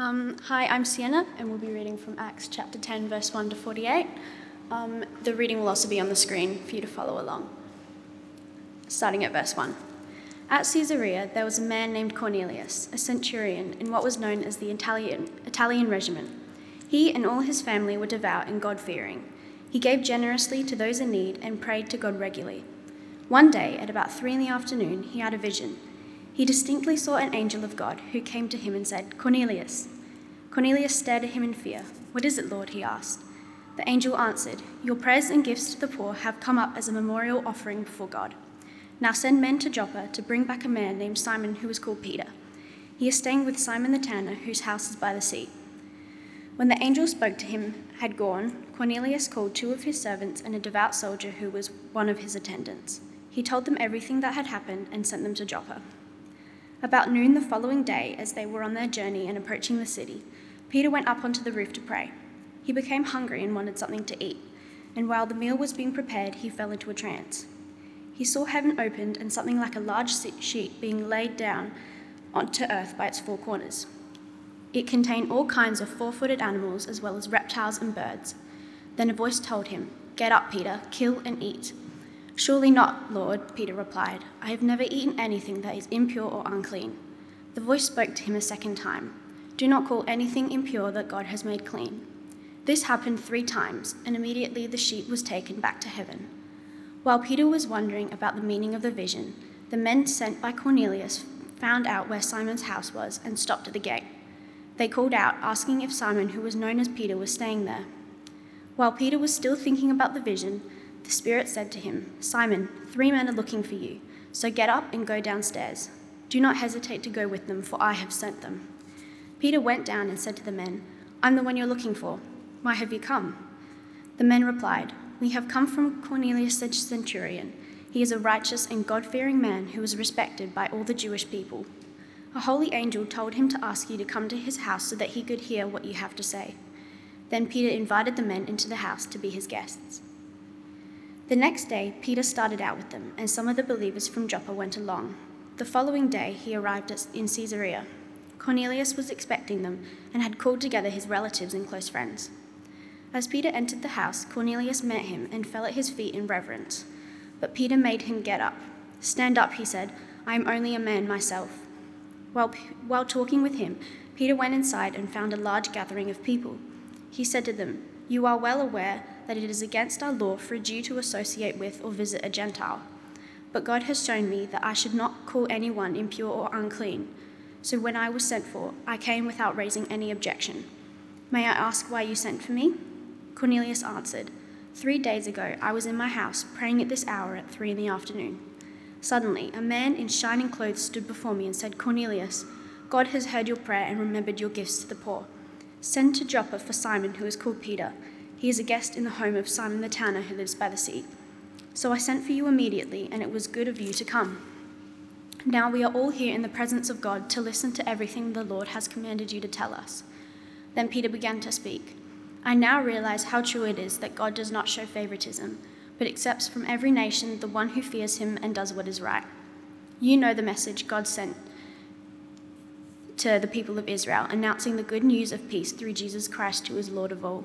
Um, hi, I'm Sienna, and we'll be reading from Acts chapter 10, verse 1 to 48. Um, the reading will also be on the screen for you to follow along. Starting at verse 1. At Caesarea, there was a man named Cornelius, a centurion in what was known as the Italian, Italian regiment. He and all his family were devout and God fearing. He gave generously to those in need and prayed to God regularly. One day, at about three in the afternoon, he had a vision. He distinctly saw an angel of God who came to him and said, Cornelius. Cornelius stared at him in fear. What is it, Lord? he asked. The angel answered, Your prayers and gifts to the poor have come up as a memorial offering before God. Now send men to Joppa to bring back a man named Simon who is called Peter. He is staying with Simon the tanner, whose house is by the sea. When the angel spoke to him had gone, Cornelius called two of his servants and a devout soldier who was one of his attendants. He told them everything that had happened and sent them to Joppa. About noon the following day, as they were on their journey and approaching the city, Peter went up onto the roof to pray. He became hungry and wanted something to eat, and while the meal was being prepared, he fell into a trance. He saw heaven opened and something like a large sheet being laid down onto earth by its four corners. It contained all kinds of four footed animals as well as reptiles and birds. Then a voice told him, Get up, Peter, kill and eat. Surely not, Lord, Peter replied. I have never eaten anything that is impure or unclean. The voice spoke to him a second time Do not call anything impure that God has made clean. This happened three times, and immediately the sheep was taken back to heaven. While Peter was wondering about the meaning of the vision, the men sent by Cornelius found out where Simon's house was and stopped at the gate. They called out, asking if Simon, who was known as Peter, was staying there. While Peter was still thinking about the vision, the Spirit said to him, Simon, three men are looking for you, so get up and go downstairs. Do not hesitate to go with them, for I have sent them. Peter went down and said to the men, I'm the one you're looking for. Why have you come? The men replied, We have come from Cornelius the centurion. He is a righteous and God fearing man who is respected by all the Jewish people. A holy angel told him to ask you to come to his house so that he could hear what you have to say. Then Peter invited the men into the house to be his guests. The next day, Peter started out with them, and some of the believers from Joppa went along. The following day, he arrived in Caesarea. Cornelius was expecting them and had called together his relatives and close friends. As Peter entered the house, Cornelius met him and fell at his feet in reverence. But Peter made him get up. Stand up, he said. I am only a man myself. While, while talking with him, Peter went inside and found a large gathering of people. He said to them, You are well aware that it is against our law for a Jew to associate with or visit a Gentile. But God has shown me that I should not call anyone impure or unclean. So when I was sent for, I came without raising any objection. May I ask why you sent for me? Cornelius answered, Three days ago I was in my house praying at this hour at three in the afternoon. Suddenly, a man in shining clothes stood before me and said, Cornelius, God has heard your prayer and remembered your gifts to the poor. Send to Joppa for Simon, who is called Peter. He is a guest in the home of Simon the tanner, who lives by the sea. So I sent for you immediately, and it was good of you to come. Now we are all here in the presence of God to listen to everything the Lord has commanded you to tell us. Then Peter began to speak. I now realize how true it is that God does not show favoritism but accepts from every nation the one who fears him and does what is right. You know the message God sent to the people of Israel, announcing the good news of peace through Jesus Christ, who is Lord of all.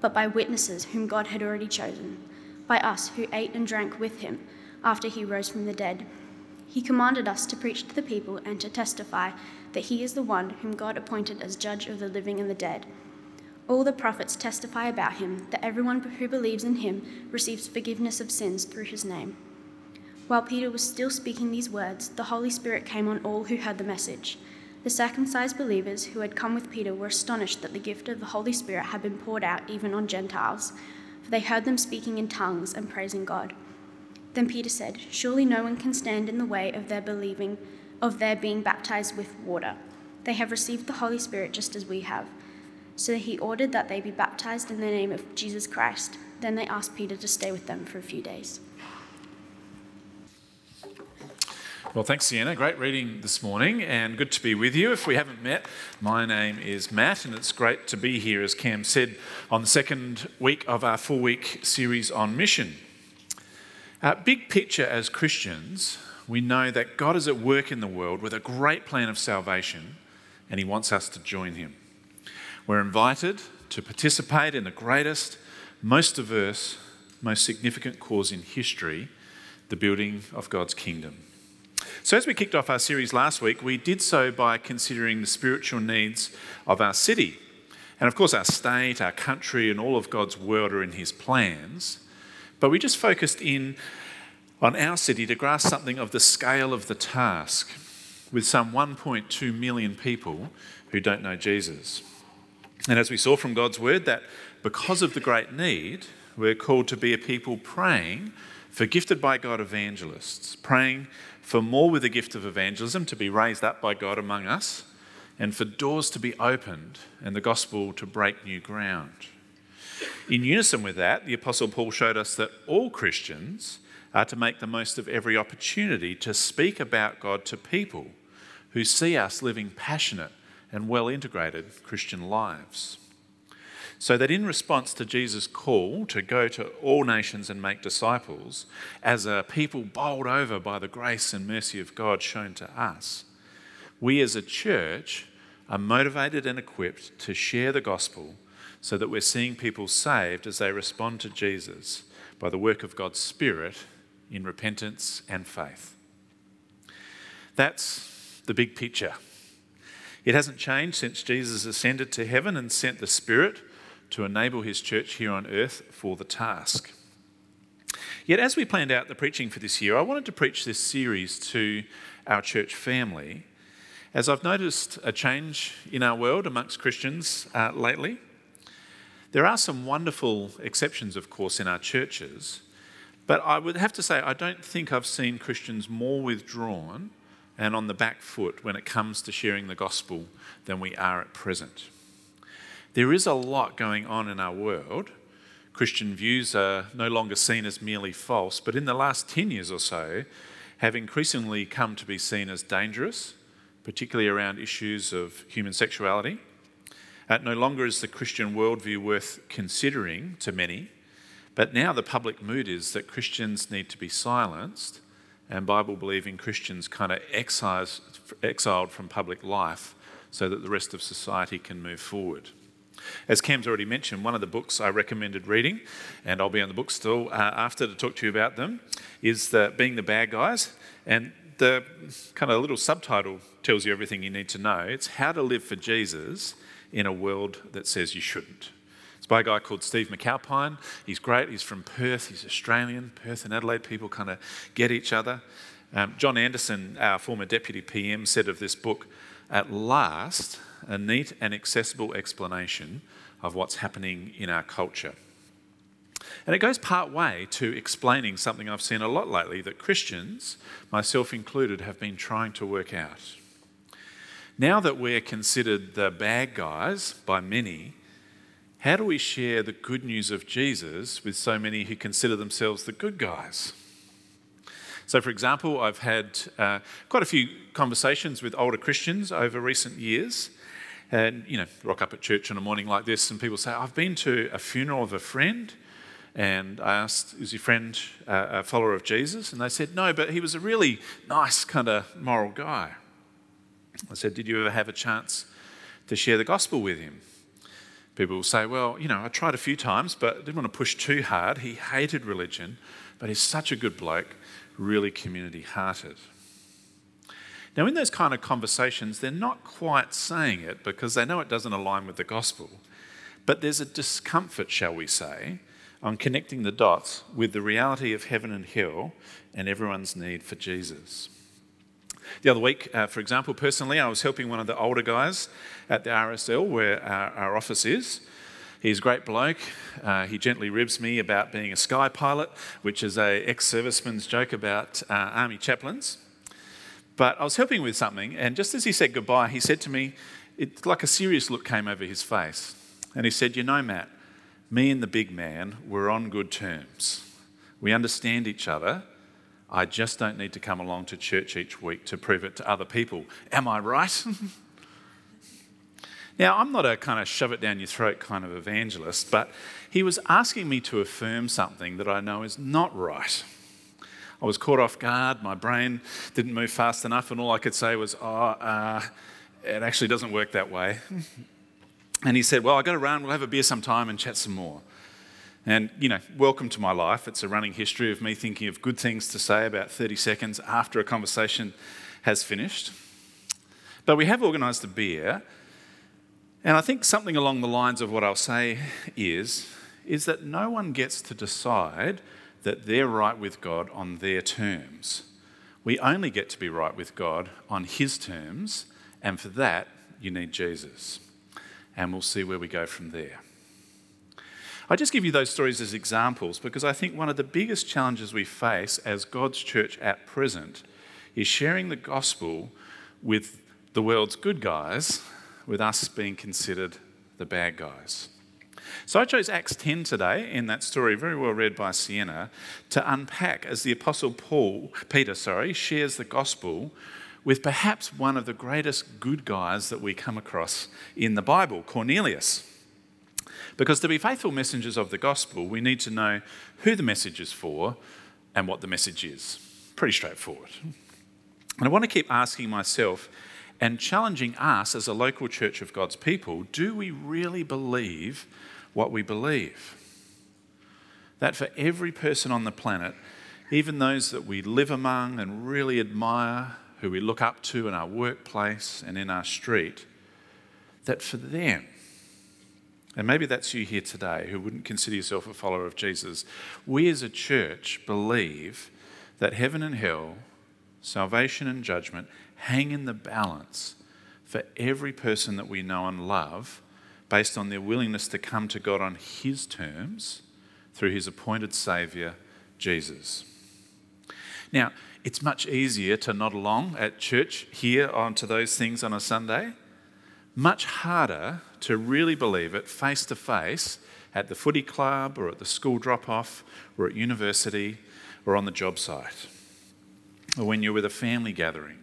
but by witnesses whom God had already chosen, by us who ate and drank with him after he rose from the dead. He commanded us to preach to the people and to testify that he is the one whom God appointed as judge of the living and the dead. All the prophets testify about him that everyone who believes in him receives forgiveness of sins through his name. While Peter was still speaking these words, the Holy Spirit came on all who heard the message. The circumcised believers who had come with Peter were astonished that the gift of the Holy Spirit had been poured out even on Gentiles, for they heard them speaking in tongues and praising God. Then Peter said, Surely no one can stand in the way of their believing, of their being baptized with water. They have received the Holy Spirit just as we have. So he ordered that they be baptized in the name of Jesus Christ. Then they asked Peter to stay with them for a few days. Well, thanks, Sienna. Great reading this morning and good to be with you. If we haven't met, my name is Matt and it's great to be here, as Cam said, on the second week of our four week series on mission. Uh, big picture as Christians, we know that God is at work in the world with a great plan of salvation and He wants us to join Him. We're invited to participate in the greatest, most diverse, most significant cause in history the building of God's kingdom. So, as we kicked off our series last week, we did so by considering the spiritual needs of our city. And of course, our state, our country, and all of God's world are in His plans. But we just focused in on our city to grasp something of the scale of the task with some 1.2 million people who don't know Jesus. And as we saw from God's word, that because of the great need, we're called to be a people praying for gifted by God evangelists, praying for more with the gift of evangelism to be raised up by God among us, and for doors to be opened and the gospel to break new ground. In unison with that, the Apostle Paul showed us that all Christians are to make the most of every opportunity to speak about God to people who see us living passionate and well integrated Christian lives. So that in response to Jesus' call to go to all nations and make disciples, as a people bowled over by the grace and mercy of God shown to us, we as a church are motivated and equipped to share the gospel so that we're seeing people saved as they respond to Jesus by the work of God's Spirit in repentance and faith. That's the big picture. It hasn't changed since Jesus ascended to heaven and sent the Spirit to enable his church here on earth for the task. Yet, as we planned out the preaching for this year, I wanted to preach this series to our church family, as I've noticed a change in our world amongst Christians uh, lately. There are some wonderful exceptions, of course, in our churches, but I would have to say I don't think I've seen Christians more withdrawn and on the back foot when it comes to sharing the gospel than we are at present. There is a lot going on in our world. Christian views are no longer seen as merely false, but in the last 10 years or so, have increasingly come to be seen as dangerous, particularly around issues of human sexuality. Uh, no longer is the Christian worldview worth considering to many, but now the public mood is that Christians need to be silenced and Bible believing Christians kind of exiled from public life so that the rest of society can move forward. As Cam's already mentioned, one of the books I recommended reading, and I'll be on the book still uh, after to talk to you about them, is the, Being the Bad Guys. And the kind of little subtitle tells you everything you need to know. It's How to Live for Jesus in a World That Says You Shouldn't. It's by a guy called Steve McAlpine. He's great. He's from Perth. He's Australian. Perth and Adelaide people kind of get each other. Um, John Anderson, our former deputy PM, said of this book, at last, a neat and accessible explanation of what's happening in our culture. And it goes part way to explaining something I've seen a lot lately that Christians, myself included, have been trying to work out. Now that we're considered the bad guys by many, how do we share the good news of Jesus with so many who consider themselves the good guys? So, for example, I've had uh, quite a few conversations with older Christians over recent years. And, you know, rock up at church on a morning like this, and people say, I've been to a funeral of a friend. And I asked, is your friend a follower of Jesus? And they said, no, but he was a really nice, kind of moral guy. I said, did you ever have a chance to share the gospel with him? People will say, well, you know, I tried a few times, but didn't want to push too hard. He hated religion, but he's such a good bloke really community hearted. Now, in those kind of conversations, they're not quite saying it because they know it doesn't align with the gospel. But there's a discomfort, shall we say, on connecting the dots with the reality of heaven and hell and everyone's need for Jesus. The other week, uh, for example, personally, I was helping one of the older guys at the RSL where our, our office is. He's a great bloke. Uh, he gently ribs me about being a sky pilot, which is a ex-serviceman's joke about uh, army chaplains. But I was helping with something, and just as he said goodbye, he said to me, it, like a serious look came over his face. And he said, You know, Matt, me and the big man, we're on good terms. We understand each other. I just don't need to come along to church each week to prove it to other people. Am I right? now, I'm not a kind of shove it down your throat kind of evangelist, but he was asking me to affirm something that I know is not right. I was caught off guard, my brain didn't move fast enough, and all I could say was, Oh, uh, it actually doesn't work that way. and he said, Well, I got to run, we'll have a beer sometime and chat some more. And, you know, welcome to my life. It's a running history of me thinking of good things to say about 30 seconds after a conversation has finished. But we have organised a beer, and I think something along the lines of what I'll say is, is that no one gets to decide that they're right with God on their terms. We only get to be right with God on His terms, and for that, you need Jesus. And we'll see where we go from there. I just give you those stories as examples because I think one of the biggest challenges we face as God's church at present is sharing the gospel with the world's good guys, with us being considered the bad guys. So I chose Acts 10 today in that story, very well read by Sienna, to unpack as the Apostle Paul, Peter, sorry, shares the gospel with perhaps one of the greatest good guys that we come across in the Bible, Cornelius. Because to be faithful messengers of the gospel, we need to know who the message is for and what the message is. Pretty straightforward. And I want to keep asking myself and challenging us as a local church of God's people do we really believe what we believe? That for every person on the planet, even those that we live among and really admire, who we look up to in our workplace and in our street, that for them, and maybe that's you here today who wouldn't consider yourself a follower of Jesus. We as a church believe that heaven and hell, salvation and judgment hang in the balance for every person that we know and love based on their willingness to come to God on His terms through His appointed Saviour, Jesus. Now, it's much easier to nod along at church here onto those things on a Sunday much harder to really believe it face to face at the footy club or at the school drop off or at university or on the job site or when you're with a family gathering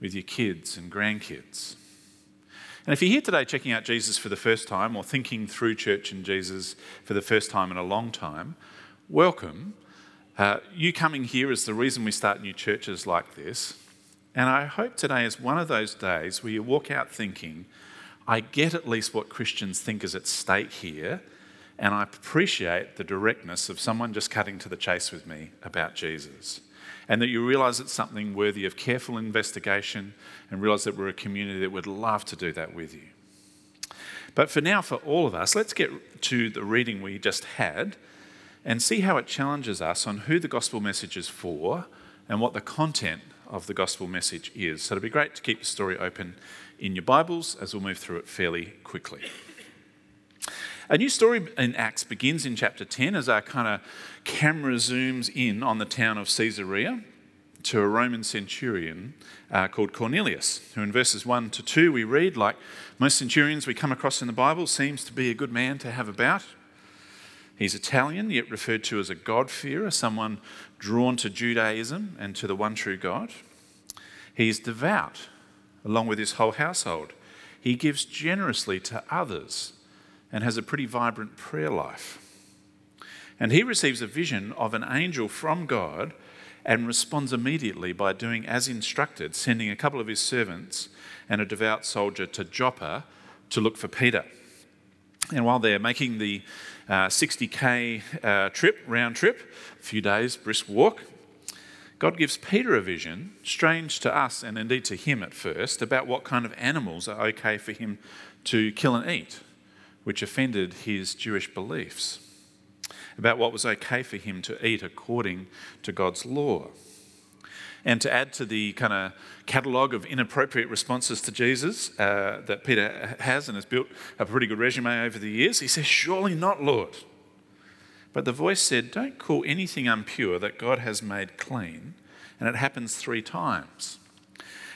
with your kids and grandkids. And if you're here today checking out Jesus for the first time or thinking through church and Jesus for the first time in a long time, welcome. Uh, you coming here is the reason we start new churches like this. And I hope today is one of those days where you walk out thinking, I get at least what Christians think is at stake here, and I appreciate the directness of someone just cutting to the chase with me about Jesus. And that you realize it's something worthy of careful investigation and realize that we're a community that would love to do that with you. But for now, for all of us, let's get to the reading we just had and see how it challenges us on who the gospel message is for and what the content of the gospel message is. So it'd be great to keep the story open in your Bibles as we'll move through it fairly quickly. A new story in Acts begins in chapter 10 as our kind of camera zooms in on the town of Caesarea to a Roman centurion uh, called Cornelius, who in verses 1 to 2 we read, like most centurions we come across in the Bible, seems to be a good man to have about. He's Italian, yet referred to as a God-fearer, someone drawn to Judaism and to the one true God. He's devout, along with his whole household. He gives generously to others and has a pretty vibrant prayer life. And he receives a vision of an angel from God and responds immediately by doing as instructed, sending a couple of his servants and a devout soldier to Joppa to look for Peter. And while they're making the uh, 60k uh, trip, round trip, a few days, brisk walk, God gives Peter a vision, strange to us and indeed to him at first, about what kind of animals are okay for him to kill and eat, which offended his Jewish beliefs, about what was okay for him to eat according to God's law. And to add to the kind of catalogue of inappropriate responses to Jesus uh, that Peter has and has built a pretty good resume over the years, he says, Surely not, Lord. But the voice said, Don't call anything impure that God has made clean. And it happens three times.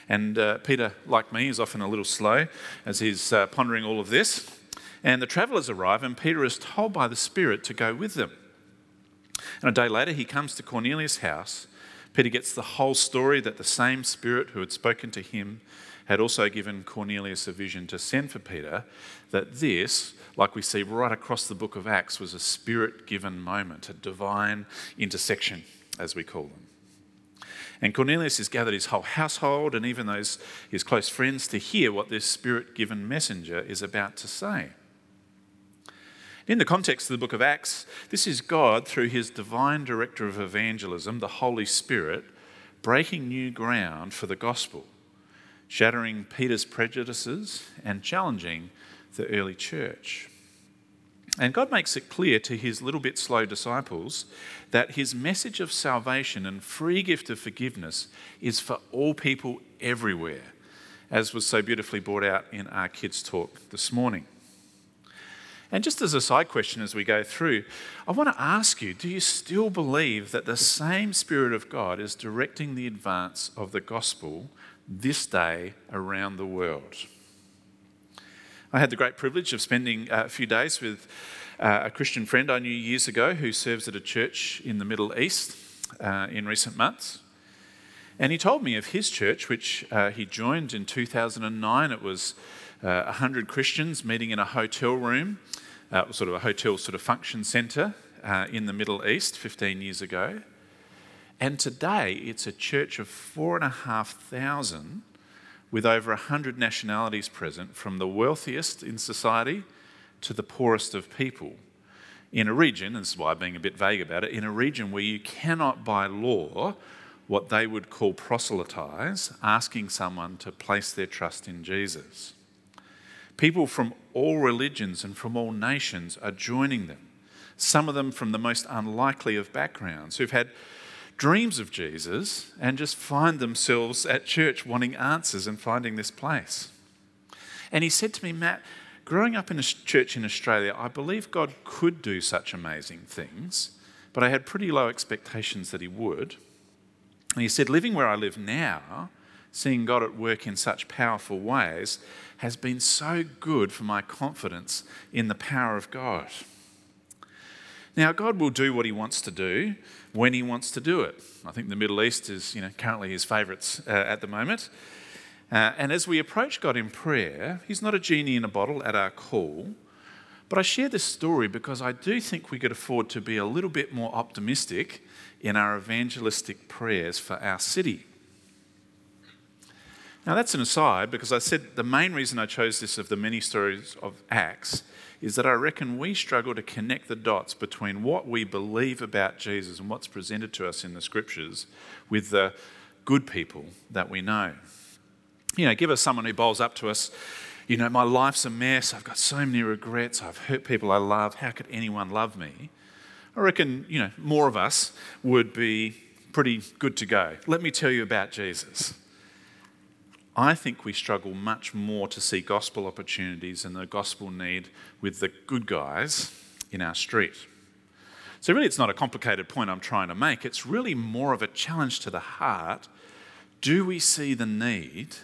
And uh, Peter, like me, is often a little slow as he's uh, pondering all of this. And the travelers arrive, and Peter is told by the Spirit to go with them. And a day later, he comes to Cornelius' house. Peter gets the whole story that the same Spirit who had spoken to him had also given Cornelius a vision to send for Peter, that this, like we see right across the book of Acts, was a spirit given moment, a divine intersection, as we call them. And Cornelius has gathered his whole household and even those his close friends to hear what this spirit given messenger is about to say. In the context of the book of Acts, this is God, through his divine director of evangelism, the Holy Spirit, breaking new ground for the gospel, shattering Peter's prejudices and challenging the early church. And God makes it clear to his little bit slow disciples that his message of salvation and free gift of forgiveness is for all people everywhere, as was so beautifully brought out in our kids' talk this morning. And just as a side question as we go through, I want to ask you do you still believe that the same Spirit of God is directing the advance of the gospel this day around the world? I had the great privilege of spending a few days with uh, a Christian friend I knew years ago who serves at a church in the Middle East uh, in recent months. And he told me of his church, which uh, he joined in 2009. It was uh, 100 Christians meeting in a hotel room uh, sort of a hotel sort of function centre uh, in the Middle East 15 years ago. And today it's a church of four and a half thousand with over 100 nationalities present, from the wealthiest in society to the poorest of people. In a region, and this is why I'm being a bit vague about it, in a region where you cannot by law what they would call proselytize, asking someone to place their trust in Jesus. People from all religions and from all nations are joining them. Some of them from the most unlikely of backgrounds who've had dreams of Jesus and just find themselves at church wanting answers and finding this place. And he said to me, Matt, growing up in a church in Australia, I believe God could do such amazing things, but I had pretty low expectations that he would. And he said, living where I live now, seeing God at work in such powerful ways, has been so good for my confidence in the power of God. Now, God will do what He wants to do when He wants to do it. I think the Middle East is, you know, currently His favourites uh, at the moment. Uh, and as we approach God in prayer, He's not a genie in a bottle at our call. But I share this story because I do think we could afford to be a little bit more optimistic in our evangelistic prayers for our city. Now, that's an aside because I said the main reason I chose this of the many stories of Acts is that I reckon we struggle to connect the dots between what we believe about Jesus and what's presented to us in the scriptures with the good people that we know. You know, give us someone who bowls up to us, you know, my life's a mess, I've got so many regrets, I've hurt people I love, how could anyone love me? I reckon, you know, more of us would be pretty good to go. Let me tell you about Jesus. I think we struggle much more to see gospel opportunities and the gospel need with the good guys in our street. So, really, it's not a complicated point I'm trying to make. It's really more of a challenge to the heart. Do we see the need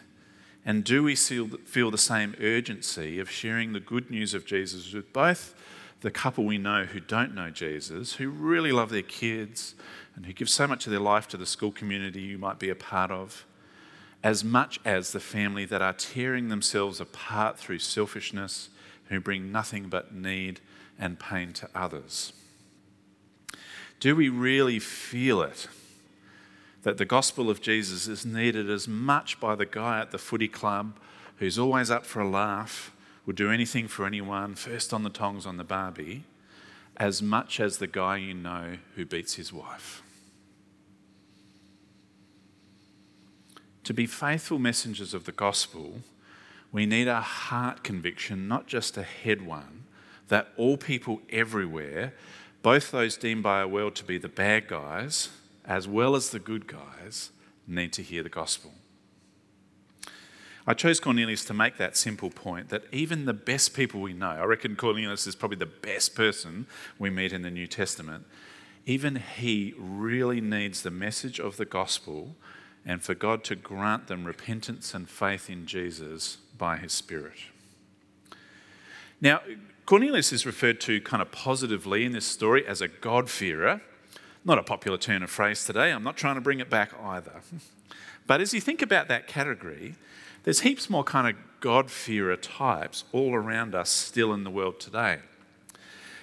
and do we feel the same urgency of sharing the good news of Jesus with both the couple we know who don't know Jesus, who really love their kids and who give so much of their life to the school community you might be a part of? As much as the family that are tearing themselves apart through selfishness, who bring nothing but need and pain to others. Do we really feel it? That the gospel of Jesus is needed as much by the guy at the footy club who's always up for a laugh, would do anything for anyone, first on the tongs on the barbie, as much as the guy you know who beats his wife. To be faithful messengers of the gospel, we need a heart conviction, not just a head one, that all people everywhere, both those deemed by our world to be the bad guys as well as the good guys, need to hear the gospel. I chose Cornelius to make that simple point that even the best people we know, I reckon Cornelius is probably the best person we meet in the New Testament, even he really needs the message of the gospel and for God to grant them repentance and faith in Jesus by His Spirit. Now, Cornelius is referred to kind of positively in this story as a God-fearer. Not a popular turn of phrase today. I'm not trying to bring it back either. But as you think about that category, there's heaps more kind of God-fearer types all around us still in the world today.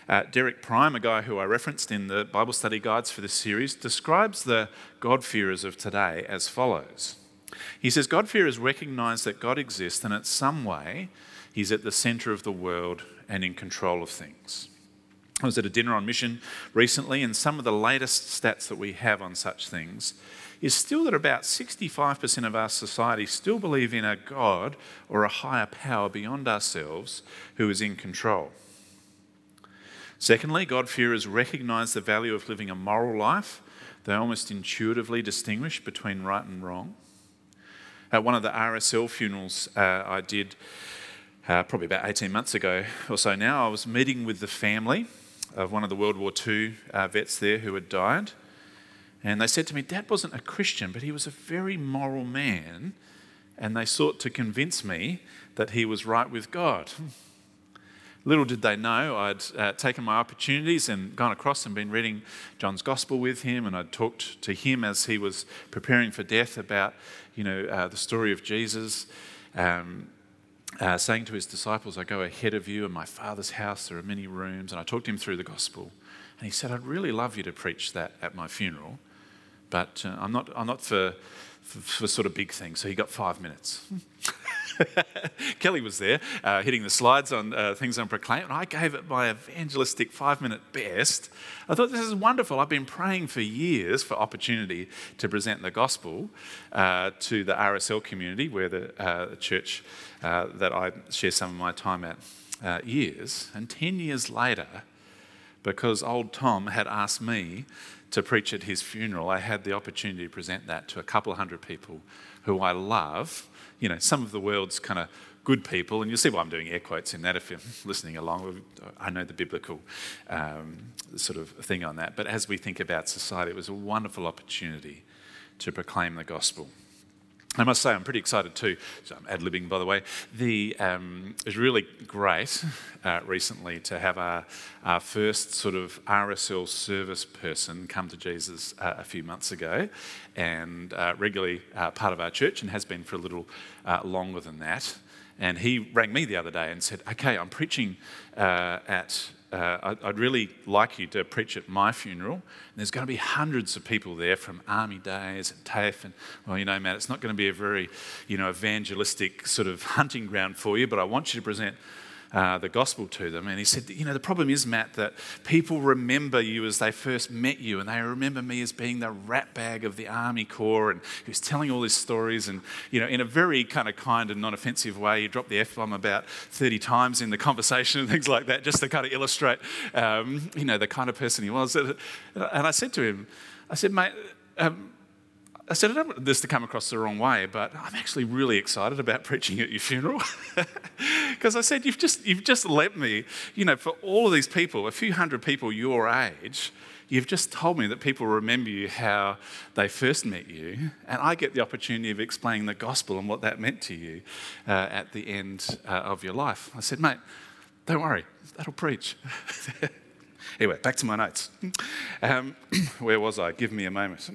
Uh, Derek Prime, a guy who I referenced in the Bible study guides for this series, describes the God-fearers of today as follows. He says, God-fearers recognize that God exists and in some way he's at the center of the world and in control of things. I was at a dinner on mission recently, and some of the latest stats that we have on such things is still that about 65% of our society still believe in a God or a higher power beyond ourselves who is in control. Secondly, God-fearers recognize the value of living a moral life. They almost intuitively distinguish between right and wrong. At one of the RSL funerals uh, I did uh, probably about 18 months ago or so now, I was meeting with the family of one of the World War II uh, vets there who had died. And they said to me, Dad wasn't a Christian, but he was a very moral man. And they sought to convince me that he was right with God. Little did they know, I'd uh, taken my opportunities and gone across and been reading John's Gospel with him, and I'd talked to him as he was preparing for death about, you know, uh, the story of Jesus, um, uh, saying to his disciples, "I go ahead of you, in my Father's house there are many rooms," and I talked him through the Gospel, and he said, "I'd really love you to preach that at my funeral, but uh, I'm not, I'm not for, for, for sort of big things." So he got five minutes. Kelly was there uh, hitting the slides on uh, things on Proclaim, and I gave it my evangelistic five minute best. I thought this is wonderful. I've been praying for years for opportunity to present the gospel uh, to the RSL community, where the uh, church uh, that I share some of my time at uh, years. And 10 years later, because old Tom had asked me to preach at his funeral, I had the opportunity to present that to a couple of hundred people who I love you know, some of the world's kind of good people, and you'll see why I'm doing air quotes in that if you're listening along. I know the biblical um, sort of thing on that. But as we think about society, it was a wonderful opportunity to proclaim the gospel. I must say, I'm pretty excited too. So I'm ad libbing, by the way. The, um, it was really great uh, recently to have our, our, first sort of RSL service person come to Jesus uh, a few months ago and uh, regularly uh, part of our church and has been for a little uh, longer than that. And he rang me the other day and said, Okay, I'm preaching uh, at uh, I'd really like you to preach at my funeral. And there's going to be hundreds of people there from Army Days and TAFE. And, well, you know, Matt, it's not going to be a very, you know, evangelistic sort of hunting ground for you, but I want you to present uh, the gospel to them. And he said, You know, the problem is, Matt, that people remember you as they first met you, and they remember me as being the rat bag of the Army Corps. And was telling all these stories, and, you know, in a very kind of kind and non offensive way, he dropped the F bomb about 30 times in the conversation and things like that, just to kind of illustrate, um, you know, the kind of person he was. And I said to him, I said, Mate, um, I said, I don't want this to come across the wrong way, but I'm actually really excited about preaching at your funeral. Because I said, you've just, you've just let me, you know, for all of these people, a few hundred people your age, you've just told me that people remember you how they first met you. And I get the opportunity of explaining the gospel and what that meant to you uh, at the end uh, of your life. I said, mate, don't worry, that'll preach. anyway, back to my notes. Um, where was I? Give me a moment.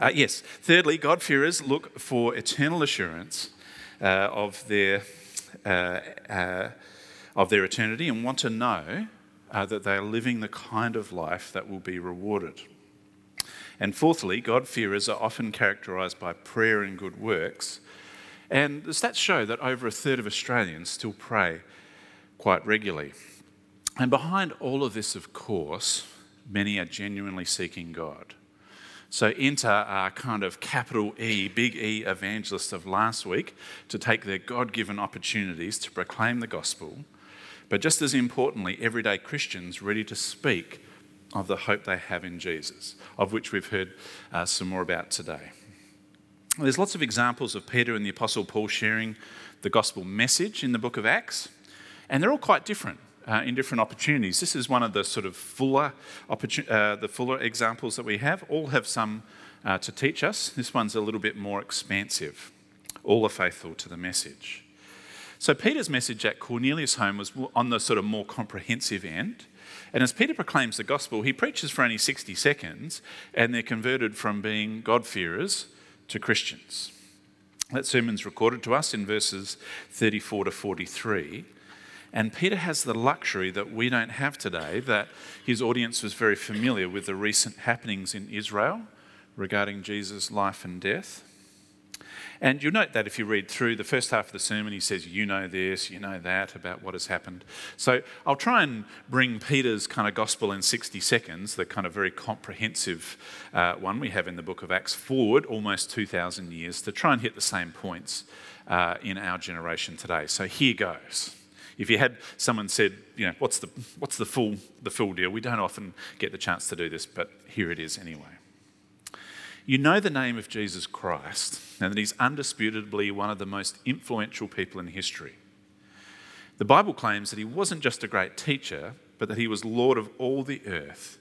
Uh, yes. Thirdly, God-fearers look for eternal assurance uh, of, their, uh, uh of their eternity and want to know uh, that they are living the kind of life that will be rewarded. And fourthly, God-fearers are often characterised by prayer and good works. And the stats show that over a third of Australians still pray quite regularly. And behind all of this, of course, many are genuinely seeking God. So enter our kind of capital E, big E evangelists of last week to take their God given opportunities to proclaim the gospel, but just as importantly, everyday Christians ready to speak of the hope they have in Jesus, of which we've heard uh, some more about today. There's lots of examples of Peter and the Apostle Paul sharing the gospel message in the book of Acts, and they're all quite different uh, in different opportunities. This is one of the sort of fuller, uh, the fuller examples that we have. All have some uh, to teach us. This one's a little bit more expansive. All are faithful to the message. So, Peter's message at Cornelius' home was on the sort of more comprehensive end. And as Peter proclaims the gospel, he preaches for only 60 seconds, and they're converted from being God-fearers to Christians. That sermon's recorded to us in verses 34 to 43. And Peter has the luxury that we don't have today, that his audience was very familiar with the recent happenings in Israel regarding Jesus' life and death. And you'll note that if you read through the first half of the sermon, he says, You know this, you know that about what has happened. So I'll try and bring Peter's kind of gospel in 60 seconds, the kind of very comprehensive uh, one we have in the book of Acts, forward almost 2,000 years to try and hit the same points uh, in our generation today. So here goes. If you had someone said, you know, what's the, what's the, full, the full deal? We don't often get the chance to do this, but here it is anyway. You know the name of Jesus Christ and that he's undisputably one of the most influential people in history. The Bible claims that he wasn't just a great teacher, but that he was Lord of all the earth,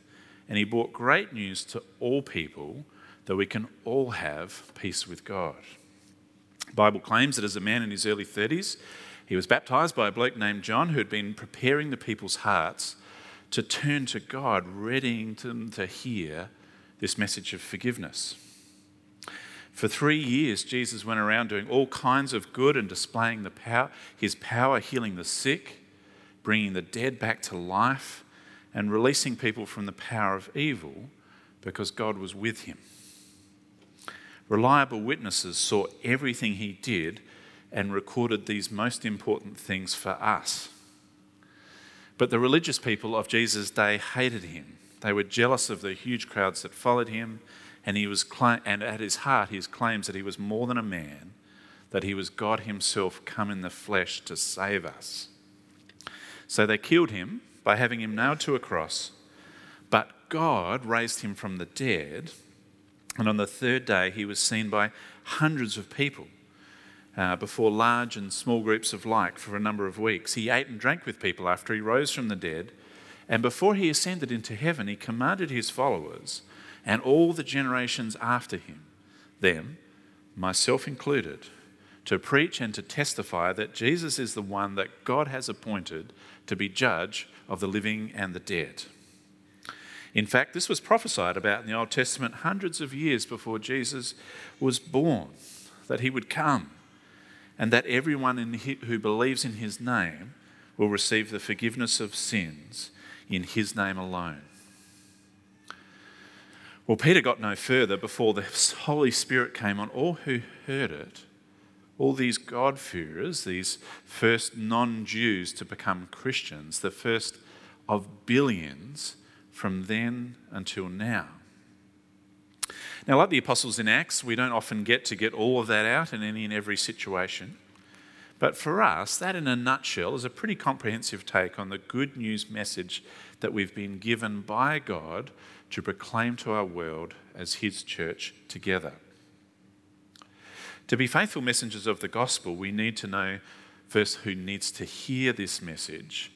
and he brought great news to all people that we can all have peace with God. The Bible claims that as a man in his early 30s, he was baptized by a bloke named John who had been preparing the people's hearts to turn to God, readying them to hear this message of forgiveness. For three years, Jesus went around doing all kinds of good and displaying the power, his power healing the sick, bringing the dead back to life, and releasing people from the power of evil because God was with him. Reliable witnesses saw everything he did and recorded these most important things for us. But the religious people of Jesus' day hated him they were jealous of the huge crowds that followed him, and, he was and at his heart, his claims that he was more than a man, that he was God himself come in the flesh to save us. So they killed him by having him nailed to a cross, but God raised him from the dead, and on the third day he was seen by hundreds of people. Uh, before large and small groups of like for a number of weeks. He ate and drank with people after he rose from the dead and before he ascended into heaven, he commanded his followers and all the generations after him, them, myself included, to preach and to testify that Jesus is the one that God has appointed to be judge of the living and the dead. In fact, this was prophesied about in the Old Testament hundreds of years before Jesus was born, that he would come, and that everyone who believes in his name will receive the forgiveness of sins in his name alone. Well, Peter got no further before the Holy Spirit came on all who heard it. All these God-fearers, these first non Jews to become Christians, the first of billions from then until now. Now, like the apostles in Acts, we don't often get to get all of that out in any and every situation. But for us, that in a nutshell is a pretty comprehensive take on the good news message that we've been given by God to proclaim to our world as His church together. To be faithful messengers of the gospel, we need to know first who needs to hear this message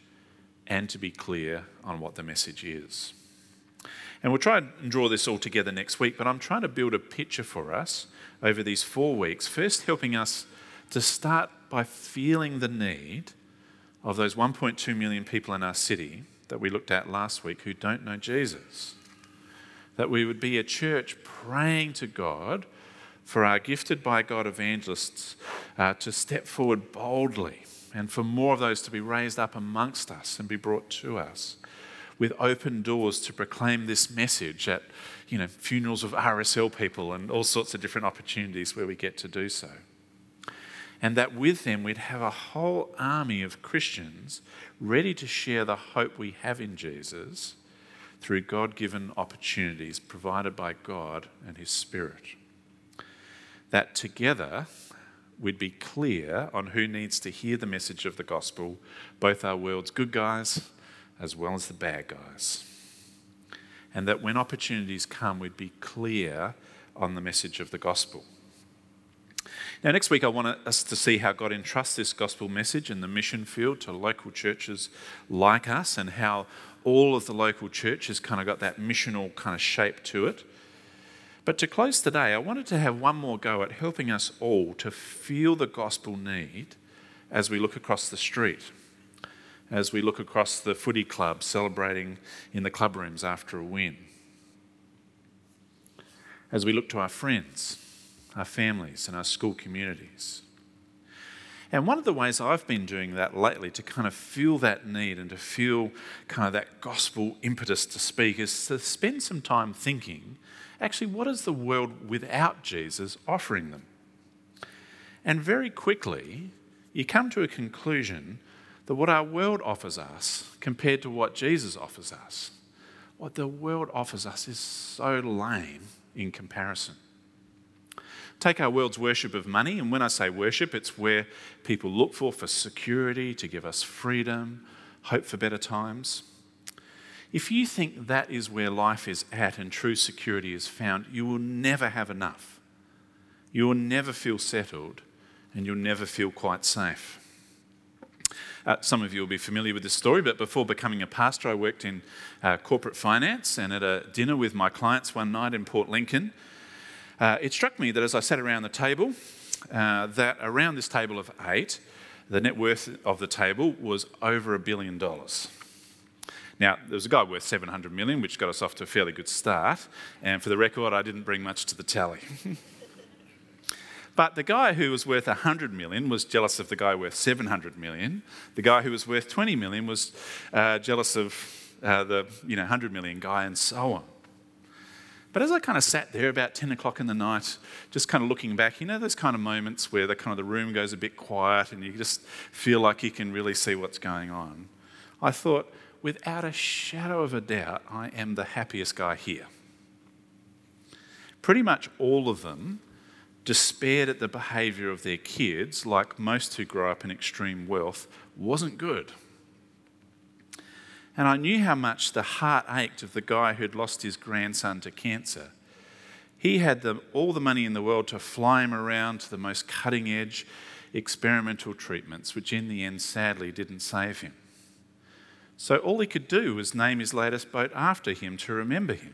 and to be clear on what the message is. And we'll try and draw this all together next week, but I'm trying to build a picture for us over these four weeks, first helping us to start by feeling the need of those 1.2 million people in our city that we looked at last week who don't know Jesus. That we would be a church praying to God for our gifted by God evangelists uh, to step forward boldly and for more of those to be raised up amongst us and be brought to us with open doors to proclaim this message at you know funerals of RSL people and all sorts of different opportunities where we get to do so. And that with them we'd have a whole army of Christians ready to share the hope we have in Jesus through God given opportunities provided by God and His Spirit. That together we'd be clear on who needs to hear the message of the gospel, both our world's good guys as well as the bad guys. And that when opportunities come, we'd be clear on the message of the gospel. Now, next week, I want us to see how God entrusts this gospel message in the mission field to local churches like us and how all of the local churches kind of got that missional kind of shape to it. But to close today, I wanted to have one more go at helping us all to feel the gospel need as we look across the street, as we look across the footy club celebrating in the club rooms after a win, as we look to our friends, our families, and our school communities. And one of the ways I've been doing that lately to kind of feel that need and to feel kind of that gospel impetus to speak is to spend some time thinking actually, what is the world without Jesus offering them? And very quickly, you come to a conclusion that what our world offers us compared to what Jesus offers us, what the world offers us is so lame in comparison. Take our world's worship of money, and when I say worship, it's where people look for for security, to give us freedom, hope for better times. If you think that is where life is at and true security is found, you will never have enough. You will never feel settled and you'll never feel quite safe. Uh, some of you will be familiar with this story, but before becoming a pastor, I worked in uh, corporate finance and at a dinner with my clients one night in Port Lincoln. Uh, it struck me that as I sat around the table, uh, that around this table of eight, the net worth of the table was over a billion dollars. Now, there was a guy worth 700 million, which got us off to a fairly good start. And for the record, I didn't bring much to the tally. but the guy who was worth 100 million was jealous of the guy worth 700 million. The guy who was worth 20 million was uh, jealous of uh, the you know 100 million guy, and so on. But as I kind of sat there about 10 o'clock in the night, just kind of looking back, you know, those kind of moments where the kind of the room goes a bit quiet and you just feel like you can really see what's going on. I thought, without a shadow of a doubt, I am the happiest guy here. Pretty much all of them despaired at the behaviour of their kids, like most who grow up in extreme wealth, wasn't good. And I knew how much the heart ached of the guy who'd lost his grandson to cancer. He had the, all the money in the world to fly him around to the most cutting edge experimental treatments, which in the end sadly didn't save him. So all he could do was name his latest boat after him to remember him.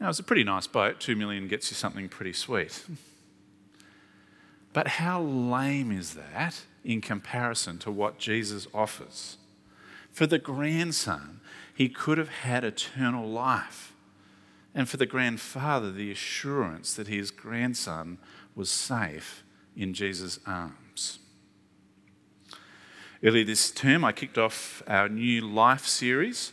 Now, it was a pretty nice boat. Two million gets you something pretty sweet. But how lame is that in comparison to what Jesus offers? For the grandson, he could have had eternal life. And for the grandfather, the assurance that his grandson was safe in Jesus' arms. Earlier this term, I kicked off our new life series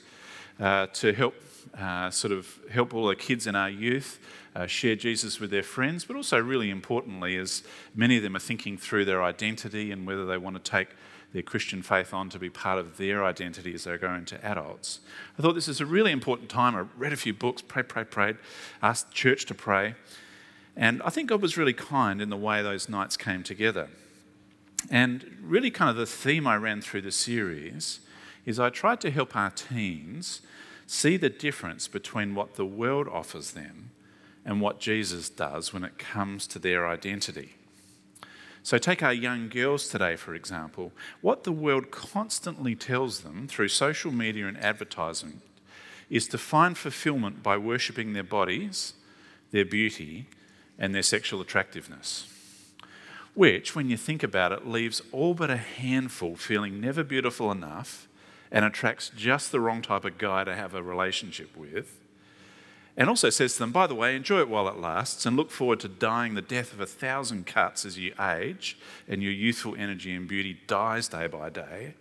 uh, to help uh, sort of help all the kids and our youth uh, share Jesus with their friends, but also really importantly, as many of them are thinking through their identity and whether they want to take their Christian faith on to be part of their identity as they go into adults. I thought this is a really important time. I read a few books, prayed, prayed, prayed, asked church to pray, and I think God was really kind in the way those nights came together. And really, kind of the theme I ran through the series is I tried to help our teens see the difference between what the world offers them and what Jesus does when it comes to their identity. So, take our young girls today, for example. What the world constantly tells them through social media and advertising is to find fulfillment by worshipping their bodies, their beauty, and their sexual attractiveness which, when you think about it, leaves all but a handful feeling never beautiful enough and attracts just the wrong type of guy to have a relationship with. And also says to them, by the way, enjoy it while it lasts and look forward to dying the death of a thousand cuts as you age and your youthful energy and beauty dies day by day.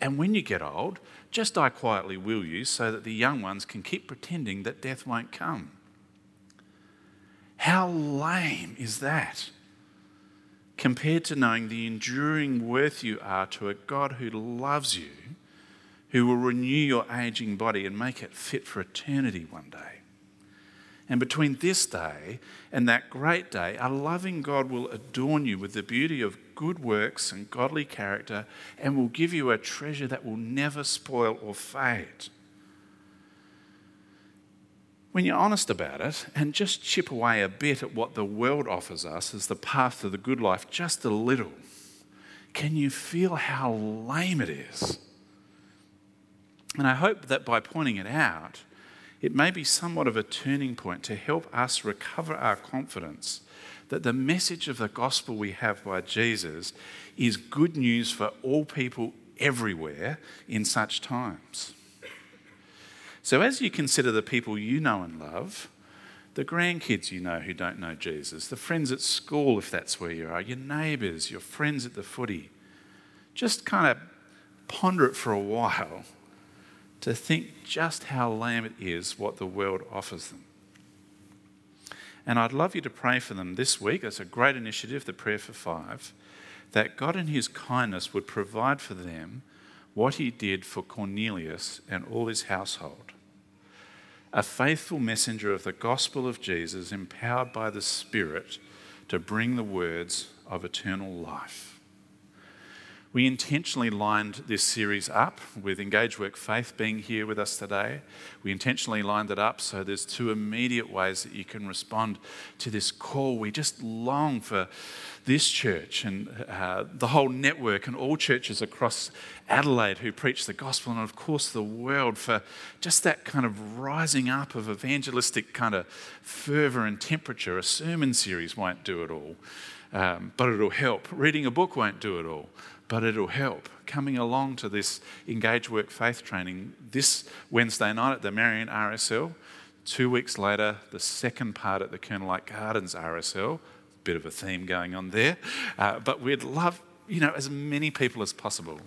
And when you get old, just die quietly, will you, so that the young ones can keep pretending that death won't come. How lame is that? compared to knowing the enduring worth you are to a God who loves you, who will renew your aging body and make it fit for eternity one day. And between this day and that great day, a loving God will adorn you with the beauty of good works and godly character and will give you a treasure that will never spoil or fade when you're honest about it and just chip away a bit at what the world offers us as the path to the good life, just a little, can you feel how lame it is? And I hope that by pointing it out, it may be somewhat of a turning point to help us recover our confidence that the message of the gospel we have by Jesus is good news for all people everywhere in such times. So, as you consider the people you know and love, the grandkids you know who don't know Jesus, the friends at school, if that's where you are, your neighbours, your friends at the footy, just kind of ponder it for a while to think just how lame it is what the world offers them. And I'd love you to pray for them this week. It's a great initiative, the Prayer for Five, that God in His kindness would provide for them what He did for Cornelius and all his household. A faithful messenger of the gospel of Jesus, empowered by the Spirit to bring the words of eternal life. We intentionally lined this series up with Engage Work Faith being here with us today. We intentionally lined it up so there's two immediate ways that you can respond to this call. We just long for this church and uh, the whole network and all churches across Adelaide who preach the gospel, and of course the world for just that kind of rising up of evangelistic kind of fervour and temperature. A sermon series won't do it all, um, but it'll help. Reading a book won't do it all but it'll help. Coming along to this Engage Work Faith training this Wednesday night at the Marion RSL, two weeks later, the second part at the Colonel Light Gardens RSL. Bit of a theme going on there. Uh, but we'd love, you know, as many people as possible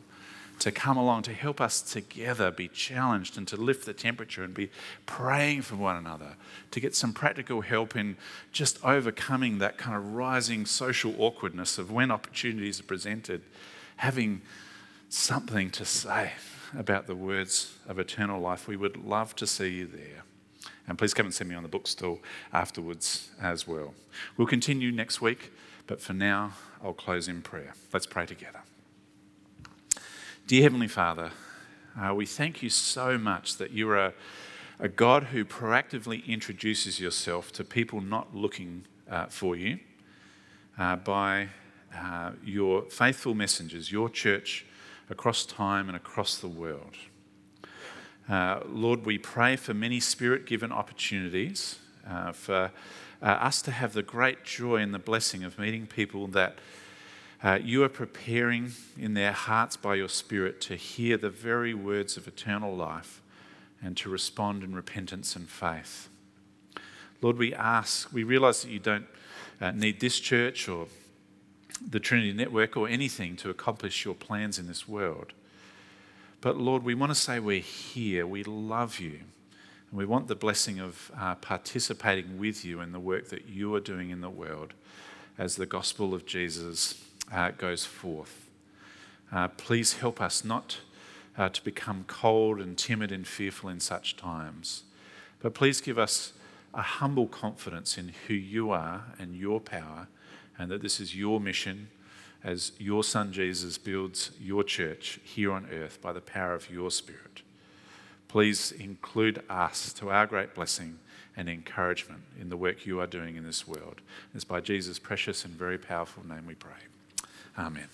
to come along to help us together be challenged and to lift the temperature and be praying for one another, to get some practical help in just overcoming that kind of rising social awkwardness of when opportunities are presented having something to say about the words of eternal life, we would love to see you there. And please come and see me on the bookstall afterwards as well. We'll continue next week, but for now, I'll close in prayer. Let's pray together. Dear Heavenly Father, uh, we thank you so much that you are a, a, God who proactively introduces yourself to people not looking uh, for you uh, by uh, your faithful messengers, your church across time and across the world. Uh, Lord, we pray for many spirit given opportunities uh, for uh, us to have the great joy and the blessing of meeting people that uh, you are preparing in their hearts by your Spirit to hear the very words of eternal life and to respond in repentance and faith. Lord, we ask, we realize that you don't uh, need this church or the Trinity Network or anything to accomplish your plans in this world. But Lord, we want to say we're here, we love you, and we want the blessing of uh, participating with you in the work that you are doing in the world as the gospel of Jesus uh, goes forth. Uh, please help us not uh, to become cold and timid and fearful in such times, but please give us a humble confidence in who you are and your power and that this is your mission as your son Jesus builds your church here on earth by the power of your Spirit. Please include us to our great blessing and encouragement in the work you are doing in this world. It's by Jesus' precious and very powerful name we pray. Amen.